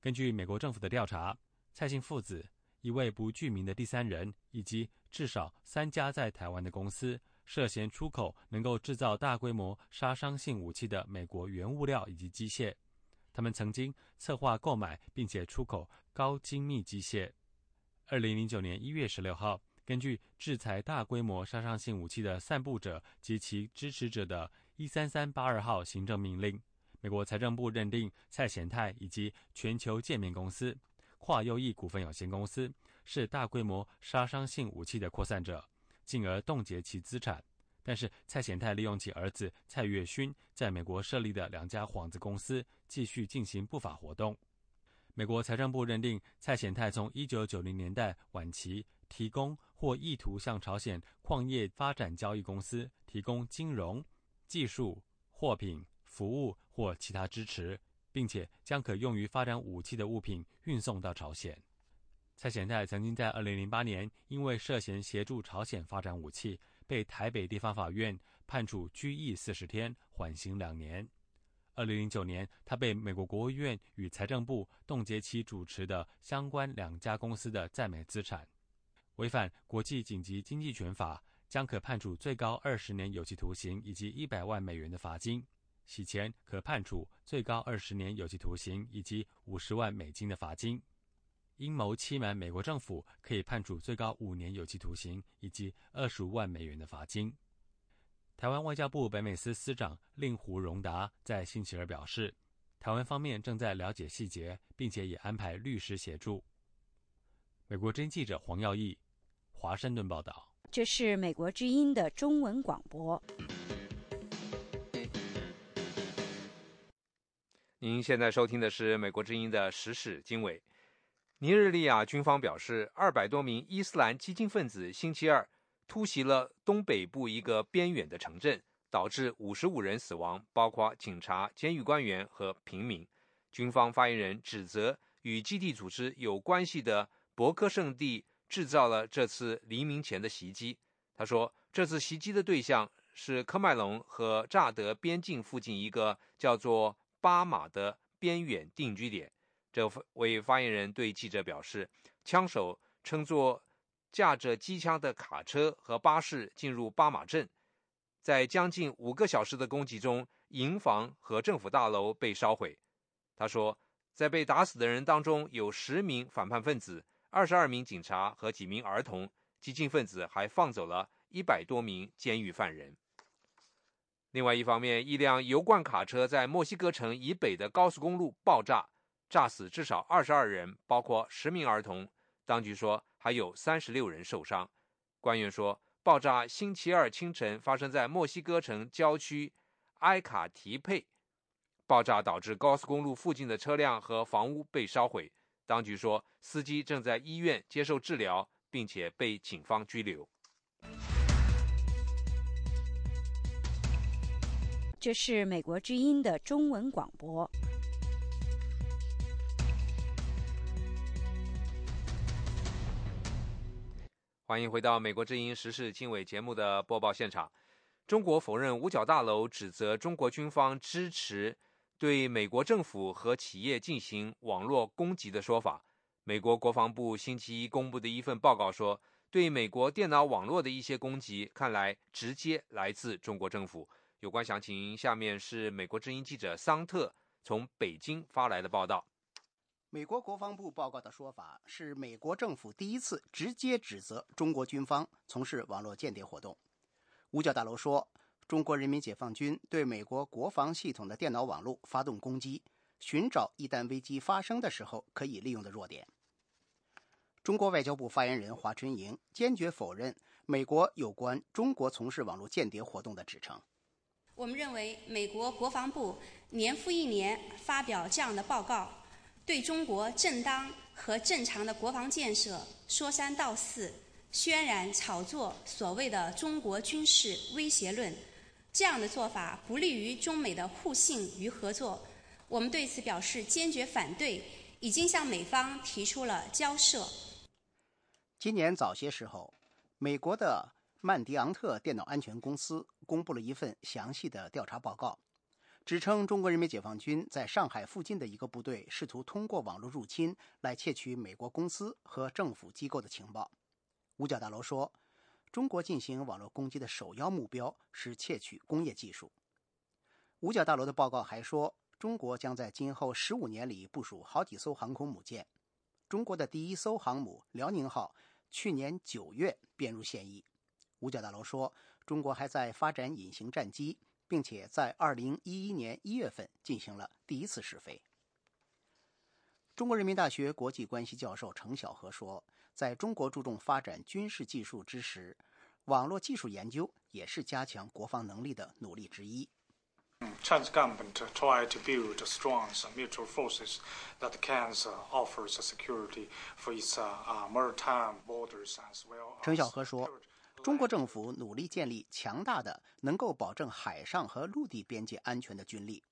根据美国政府的调查，蔡姓父子、一位不具名的第三人以及至少三家在台湾的公司，涉嫌出口能够制造大规模杀伤性武器的美国原物料以及机械。他们曾经策划购买并且出口高精密机械。二零零九年一月十六号。根据制裁大规模杀伤性武器的散布者及其支持者的一三三八二号行政命令，美国财政部认定蔡显泰以及全球界面公司、跨优异股份有限公司是大规模杀伤性武器的扩散者，进而冻结其资产。但是蔡显泰利用其儿子蔡月勋在美国设立的两家幌子公司继续进行不法活动。美国财政部认定蔡显泰从一九九零年代晚期。提供或意图向朝鲜矿业发展交易公司提供金融、技术、货品、服务或其他支持，并且将可用于发展武器的物品运送到朝鲜。蔡显泰曾经在2008年因为涉嫌协助朝鲜发展武器，被台北地方法院判处拘役四十天，缓刑两年。2009年，他被美国国务院与财政部冻结其主持的相关两家公司的在美资产。违反国际紧急经济权法，将可判处最高二十年有期徒刑以及一百万美元的罚金；洗钱可判处最高二十年有期徒刑以及五十万美金的罚金；阴谋欺瞒美国政府可以判处最高五年有期徒刑以及二十五万美元的罚金。台湾外交部北美司司长令狐荣达在星期二表示，台湾方面正在了解细节，并且也安排律师协助。美国真记者黄耀义。华盛顿报道。这是美国之音的中文广播。您现在收听的是美国之音的时事经纬。尼日利亚军方表示，二百多名伊斯兰激进分子星期二突袭了东北部一个边远的城镇，导致五十五人死亡，包括警察、监狱官员和平民。军方发言人指责与基地组织有关系的博科圣地。制造了这次黎明前的袭击。他说，这次袭击的对象是科麦隆和乍得边境附近一个叫做巴马的边远定居点。这位发言人对记者表示，枪手乘坐驾着机枪的卡车和巴士进入巴马镇，在将近五个小时的攻击中，营房和政府大楼被烧毁。他说，在被打死的人当中有十名反叛分子。二十二名警察和几名儿童，激进分子还放走了一百多名监狱犯人。另外一方面，一辆油罐卡车在墨西哥城以北的高速公路爆炸，炸死至少二十二人，包括十名儿童。当局说还有三十六人受伤。官员说，爆炸星期二清晨发生在墨西哥城郊区埃卡提佩，爆炸导致高速公路附近的车辆和房屋被烧毁。当局说，司机正在医院接受治疗，并且被警方拘留。这是美国之音的中文广播。欢迎回到美国之音时事经纬节目的播报现场。中国否认五角大楼指责中国军方支持。对美国政府和企业进行网络攻击的说法，美国国防部星期一公布的一份报告说，对美国电脑网络的一些攻击，看来直接来自中国政府。有关详情，下面是美国之音记者桑特从北京发来的报道。美国国防部报告的说法是，美国政府第一次直接指责中国军方从事网络间谍活动。五角大楼说。中国人民解放军对美国国防系统的电脑网络发动攻击，寻找一旦危机发生的时候可以利用的弱点。中国外交部发言人华春莹坚决否认美国有关中国从事网络间谍活动的指称。我们认为，美国国防部年复一年发表这样的报告，对中国正当和正常的国防建设说三道四，渲染炒作所谓的中国军事威胁论，这样的做法不利于中美的互信与合作。我们对此表示坚决反对，已经向美方提出了交涉。今年早些时候，美国的。曼迪昂特电脑安全公司公布了一份详细的调查报告，指称中国人民解放军在上海附近的一个部队试图通过网络入侵来窃取美国公司和政府机构的情报。五角大楼说，中国进行网络攻击的首要目标是窃取工业技术。五角大楼的报告还说，中国将在今后十五年里部署好几艘航空母舰。中国的第一艘航母“辽宁号”去年九月编入现役。五角大楼说，中国还在发展隐形战机，并且在2011年1月份进行了第一次试飞。中国人民大学国际关系教授程晓和说，在中国注重发展军事技术之时，网络技术研究也是加强国防能力的努力之一。Chinese government try to build strong mutual forces that can offer security for its maritime borders as well. 程晓和说。中国政府努力建立强大的、能够保证海上和陆地边界安全的军力。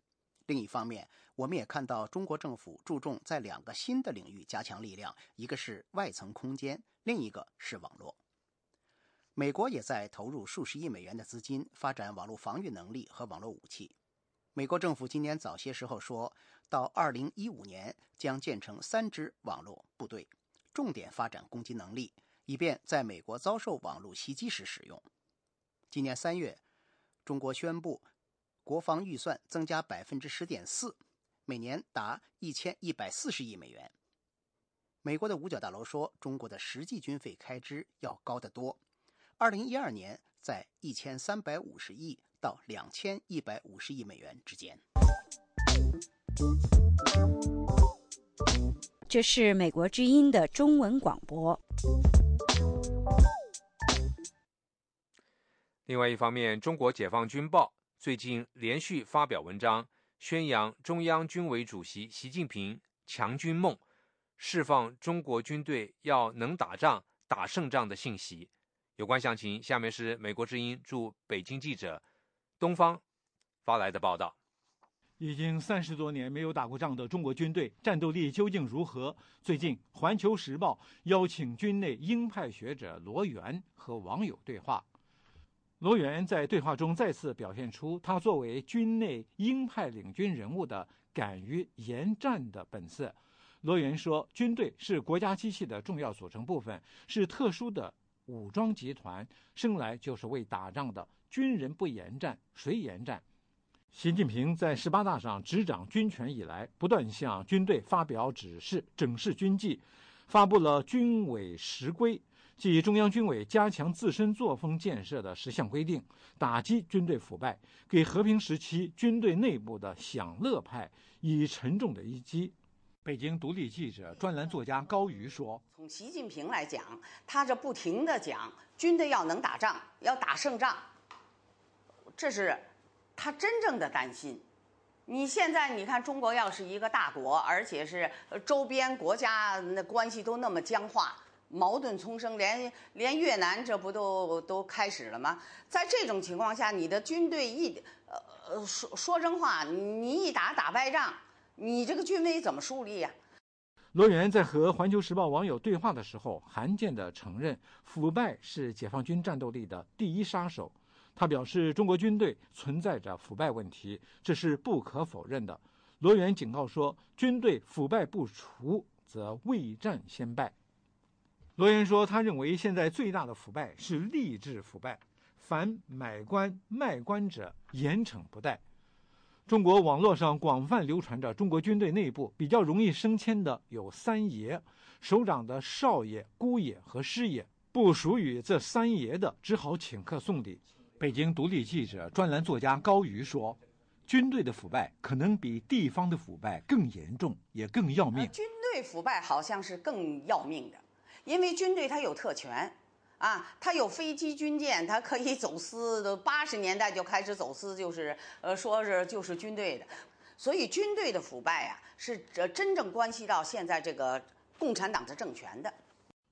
另一方面，我们也看到中国政府注重在两个新的领域加强力量，一个是外层空间，另一个是网络。美国也在投入数十亿美元的资金发展网络防御能力和网络武器。美国政府今年早些时候说到，2015年将建成三支网络部队，重点发展攻击能力。以便在美国遭受网络袭击时使用。今年三月，中国宣布国防预算增加百分之十点四，每年达一千一百四十亿美元。美国的五角大楼说，中国的实际军费开支要高得多，二零一二年在一千三百五十亿到两千一百五十亿美元之间。这是美国之音的中文广播。另外一方面，《中国解放军报》最近连续发表文章，宣扬中央军委主席习近平强军梦，释放中国军队要能打仗、打胜仗的信息。有关详情，下面是美国之音驻北京记者东方发来的报道。已经三十多年没有打过仗的中国军队战斗力究竟如何？最近，《环球时报》邀请军内鹰派学者罗源和网友对话。罗源在对话中再次表现出他作为军内鹰派领军人物的敢于言战的本色。罗源说：“军队是国家机器的重要组成部分，是特殊的武装集团，生来就是为打仗的。军人不言战，谁言战？”习近平在十八大上执掌军权以来，不断向军队发表指示，整饬军纪，发布了军委实规。即中央军委加强自身作风建设的十项规定，打击军队腐败，给和平时期军队内部的享乐派以沉重的一击。北京独立记者、专栏作家高瑜说：“从习近平来讲，他这不停的讲军队要能打仗，要打胜仗，这是他真正的担心。你现在你看，中国要是一个大国，而且是周边国家那关系都那么僵化。”矛盾丛生，连连越南这不都都开始了吗？在这种情况下，你的军队一呃呃说说真话，你一打打败仗，你这个军威怎么树立呀？罗源在和《环球时报》网友对话的时候，罕见地承认腐败是解放军战斗力的第一杀手。他表示，中国军队存在着腐败问题，这是不可否认的。罗源警告说，军队腐败不除，则未战先败。罗源说：“他认为现在最大的腐败是吏治腐败，凡买官卖官者严惩不贷。中国网络上广泛流传着中国军队内部比较容易升迁的有三爷，首长的少爷、姑爷和师爷，不属于这三爷的只好请客送礼。”北京独立记者、专栏作家高瑜说：“军队的腐败可能比地方的腐败更严重，也更要命。军队腐败好像是更要命的。”因为军队它有特权，啊，它有飞机、军舰，它可以走私的。八十年代就开始走私，就是呃，说是就是军队的。所以军队的腐败啊，是这真正关系到现在这个共产党的政权的。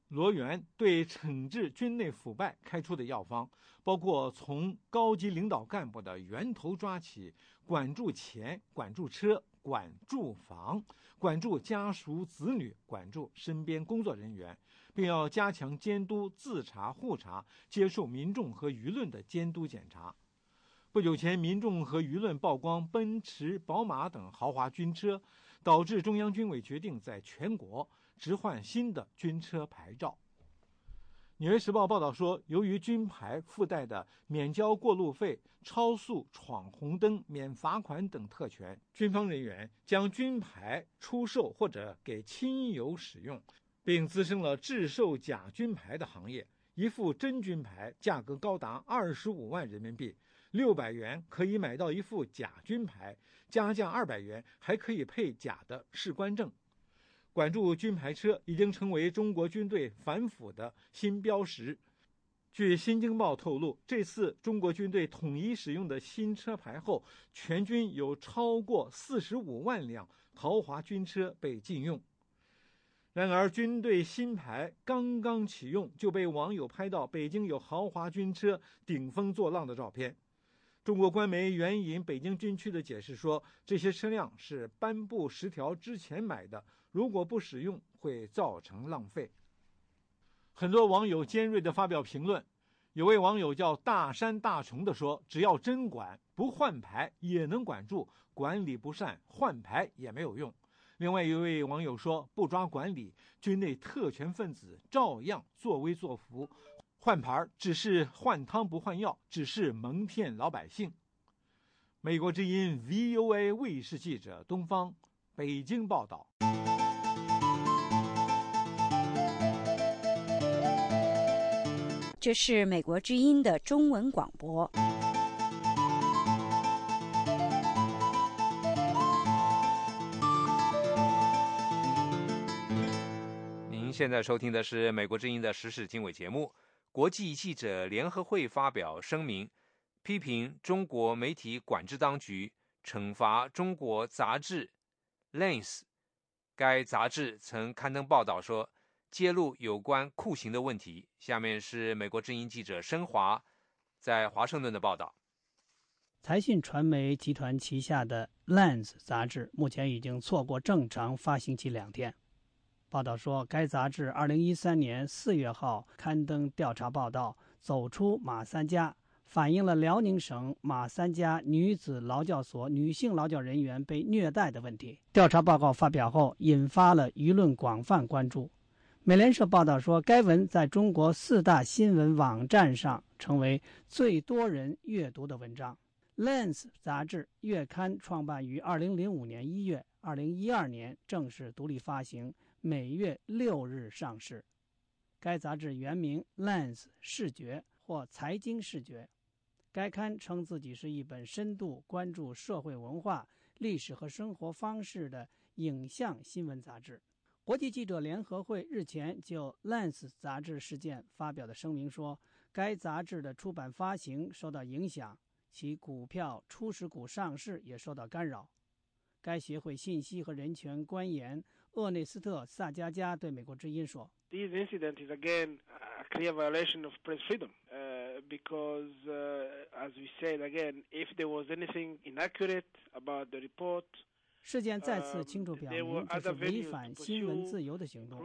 罗源对惩治军内腐败开出的药方，包括从高级领导干部的源头抓起，管住钱，管住车，管住房，管住家属子女，管住身边工作人员，并要加强监督、自查、互查，接受民众和舆论的监督检查。不久前，民众和舆论曝光奔驰、宝马等豪华军车，导致中央军委决定在全国置换新的军车牌照。《纽约时报》报道说，由于军牌附带的免交过路费、超速、闯红灯、免罚款等特权，军方人员将军牌出售或者给亲友使用，并滋生了制售假军牌的行业。一副真军牌价格高达二十五万人民币。六百元可以买到一副假军牌，加价二百元还可以配假的士官证。管住军牌车已经成为中国军队反腐的新标识。据《新京报》透露，这次中国军队统一使用的新车牌后，全军有超过四十五万辆豪华军车被禁用。然而，军队新牌刚刚启用，就被网友拍到北京有豪华军车顶风作浪的照片。中国官媒援引北京军区的解释说，这些车辆是颁布十条之前买的，如果不使用会造成浪费。很多网友尖锐地发表评论，有位网友叫大山大虫的说：“只要真管，不换牌也能管住；管理不善，换牌也没有用。”另外一位网友说：“不抓管理，军内特权分子照样作威作福。”换牌只是换汤不换药，只是蒙骗老百姓。美国之音 VOA 卫视记者东方北京报道。这是美国之音的中文广播。现在收听的是美国之音的时事经纬节目。国际记者联合会发表声明，批评中国媒体管制当局惩罚中国杂志《Lens》。该杂志曾刊登报道说，揭露有关酷刑的问题。下面是美国之音记者申华在华盛顿的报道。财信传媒集团旗下的《Lens》杂志目前已经错过正常发行期两天。报道说，该杂志2013年4月号刊登调查报道，走出马三家，反映了辽宁省马三家女子劳教所女性劳教人员被虐待的问题。调查报告发表后，引发了舆论广泛关注。美联社报道说，该文在中国四大新闻网站上成为最多人阅读的文章。《Lens》杂志月刊创办于2005年1月，2012年正式独立发行。每月六日上市。该杂志原名《Lens 视觉》或《财经视觉》。该刊称自己是一本深度关注社会文化、历史和生活方式的影像新闻杂志。国际记者联合会日前就《Lens》杂志事件发表的声明说，该杂志的出版发行受到影响，其股票初始股上市也受到干扰。该协会信息和人权官员。厄内斯特·萨加加对美国之音说：“This incident is again a clear violation of press freedom, because, as we said again, if there was anything inaccurate about the report.” 事件再次清楚表明，这是违反新闻自由的行动。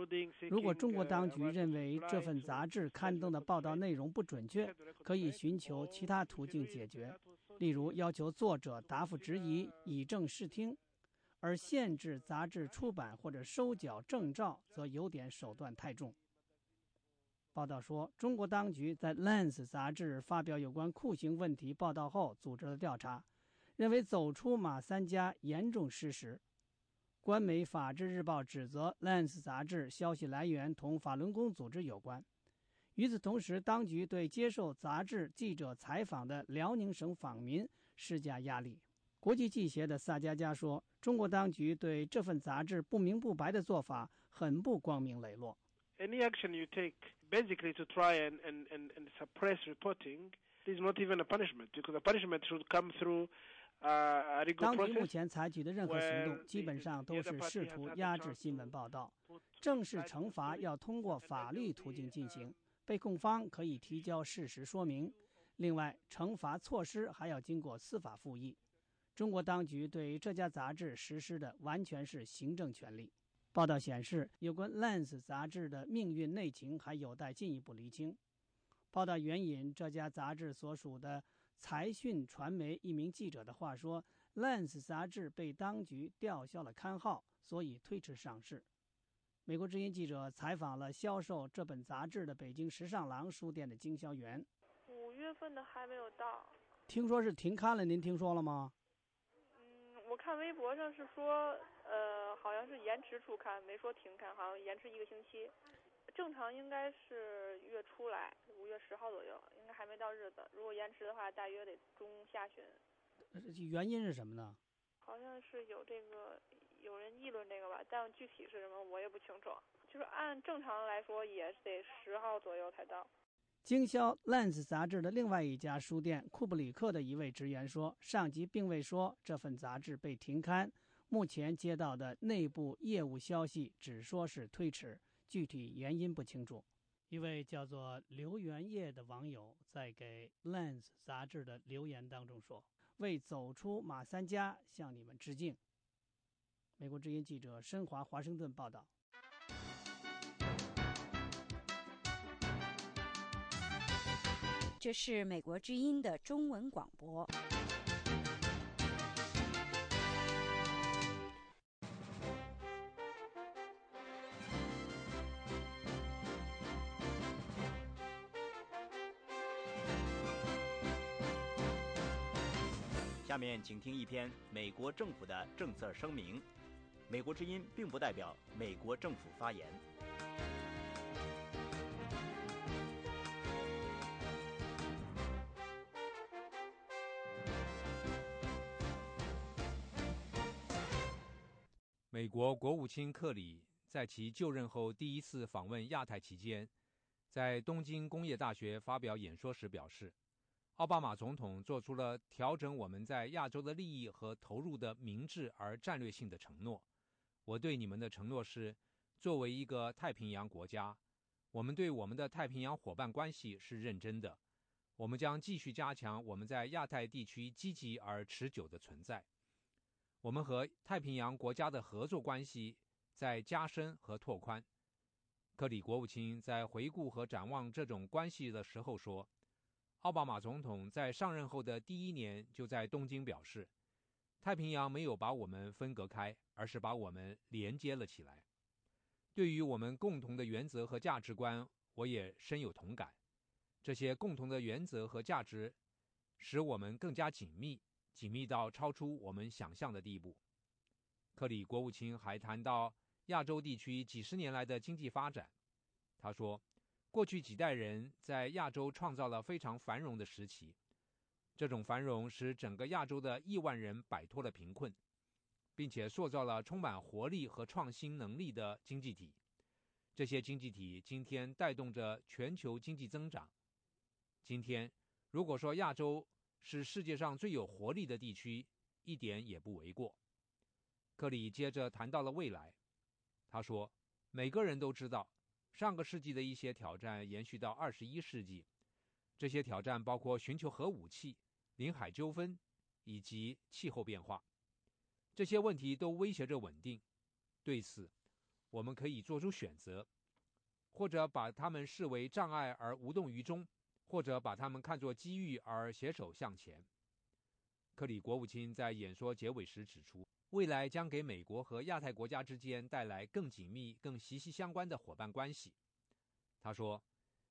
如果中国当局认为这份杂志刊登的报道内容不准确，可以寻求其他途径解决，例如要求作者答复质疑，以正视听。而限制杂志出版或者收缴证照，则有点手段太重。报道说，中国当局在《Lens》杂志发表有关酷刑问题报道后，组织了调查，认为走出马三家严重失实。官媒《法制日报》指责《Lens》杂志消息来源同法轮功组织有关。与此同时，当局对接受杂志记者采访的辽宁省访民施加压力。国际记协的萨加加说：“中国当局对这份杂志不明不白的做法很不光明磊落。” any action you take basically to try and, and, and, and suppress reporting is not even a punishment because the punishment should come through uh, a 当局目前采取的任何行动，基本上都是试图压制新闻报道。正式惩罚要通过法律途径进行，被控方可以提交事实说明。另外，惩罚措施还要经过司法复议。中国当局对这家杂志实施的完全是行政权力。报道显示，有关《Lens》杂志的命运内情还有待进一步厘清。报道援引这家杂志所属的财讯传媒一名记者的话说，《Lens》杂志被当局吊销了刊号，所以推迟上市。美国之音记者采访了销售这本杂志的北京时尚廊书店的经销员，五月份的还没有到。听说是停刊了，您听说了吗？嗯，我看微博上是说，呃，好像是延迟出刊，没说停刊，好像延迟一个星期。正常应该是月初来，五月十号左右，应该还没到日子。如果延迟的话，大约得中下旬。呃原因是什么呢？好像是有这个有人议论这个吧，但具体是什么我也不清楚。就是按正常来说，也得十号左右才到。经销《Lens》杂志的另外一家书店库布里克的一位职员说，上级并未说这份杂志被停刊，目前接到的内部业务消息只说是推迟，具体原因不清楚。一位叫做刘元业的网友在给《Lens》杂志的留言当中说：“为走出马三家向你们致敬。”美国之音记者申华华盛顿报道。这是美国之音的中文广播。下面请听一篇美国政府的政策声明。美国之音并不代表美国政府发言。美国国务卿克里在其就任后第一次访问亚太期间，在东京工业大学发表演说时表示，奥巴马总统做出了调整我们在亚洲的利益和投入的明智而战略性的承诺。我对你们的承诺是，作为一个太平洋国家，我们对我们的太平洋伙伴关系是认真的。我们将继续加强我们在亚太地区积极而持久的存在。我们和太平洋国家的合作关系在加深和拓宽。克里国务卿在回顾和展望这种关系的时候说，奥巴马总统在上任后的第一年就在东京表示，太平洋没有把我们分隔开，而是把我们连接了起来。对于我们共同的原则和价值观，我也深有同感。这些共同的原则和价值，使我们更加紧密。紧密到超出我们想象的地步。克里国务卿还谈到亚洲地区几十年来的经济发展。他说，过去几代人在亚洲创造了非常繁荣的时期，这种繁荣使整个亚洲的亿万人摆脱了贫困，并且塑造了充满活力和创新能力的经济体。这些经济体今天带动着全球经济增长。今天，如果说亚洲，是世界上最有活力的地区，一点也不为过。克里接着谈到了未来，他说：“每个人都知道，上个世纪的一些挑战延续到二十一世纪，这些挑战包括寻求核武器、领海纠纷以及气候变化。这些问题都威胁着稳定。对此，我们可以做出选择，或者把它们视为障碍而无动于衷。”或者把他们看作机遇而携手向前。克里国务卿在演说结尾时指出，未来将给美国和亚太国家之间带来更紧密、更息息相关的伙伴关系。他说：“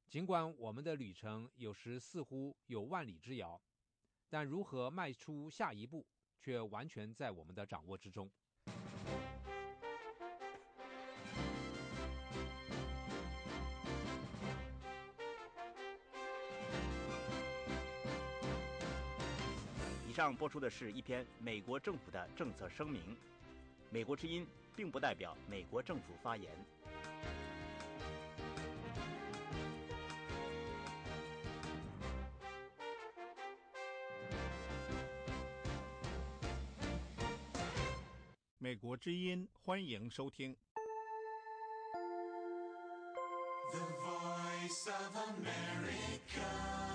尽管我们的旅程有时似乎有万里之遥，但如何迈出下一步，却完全在我们的掌握之中。”上播出的是一篇美国政府的政策声明。美国之音并不代表美国政府发言。美国之音欢迎收听。The voice of america.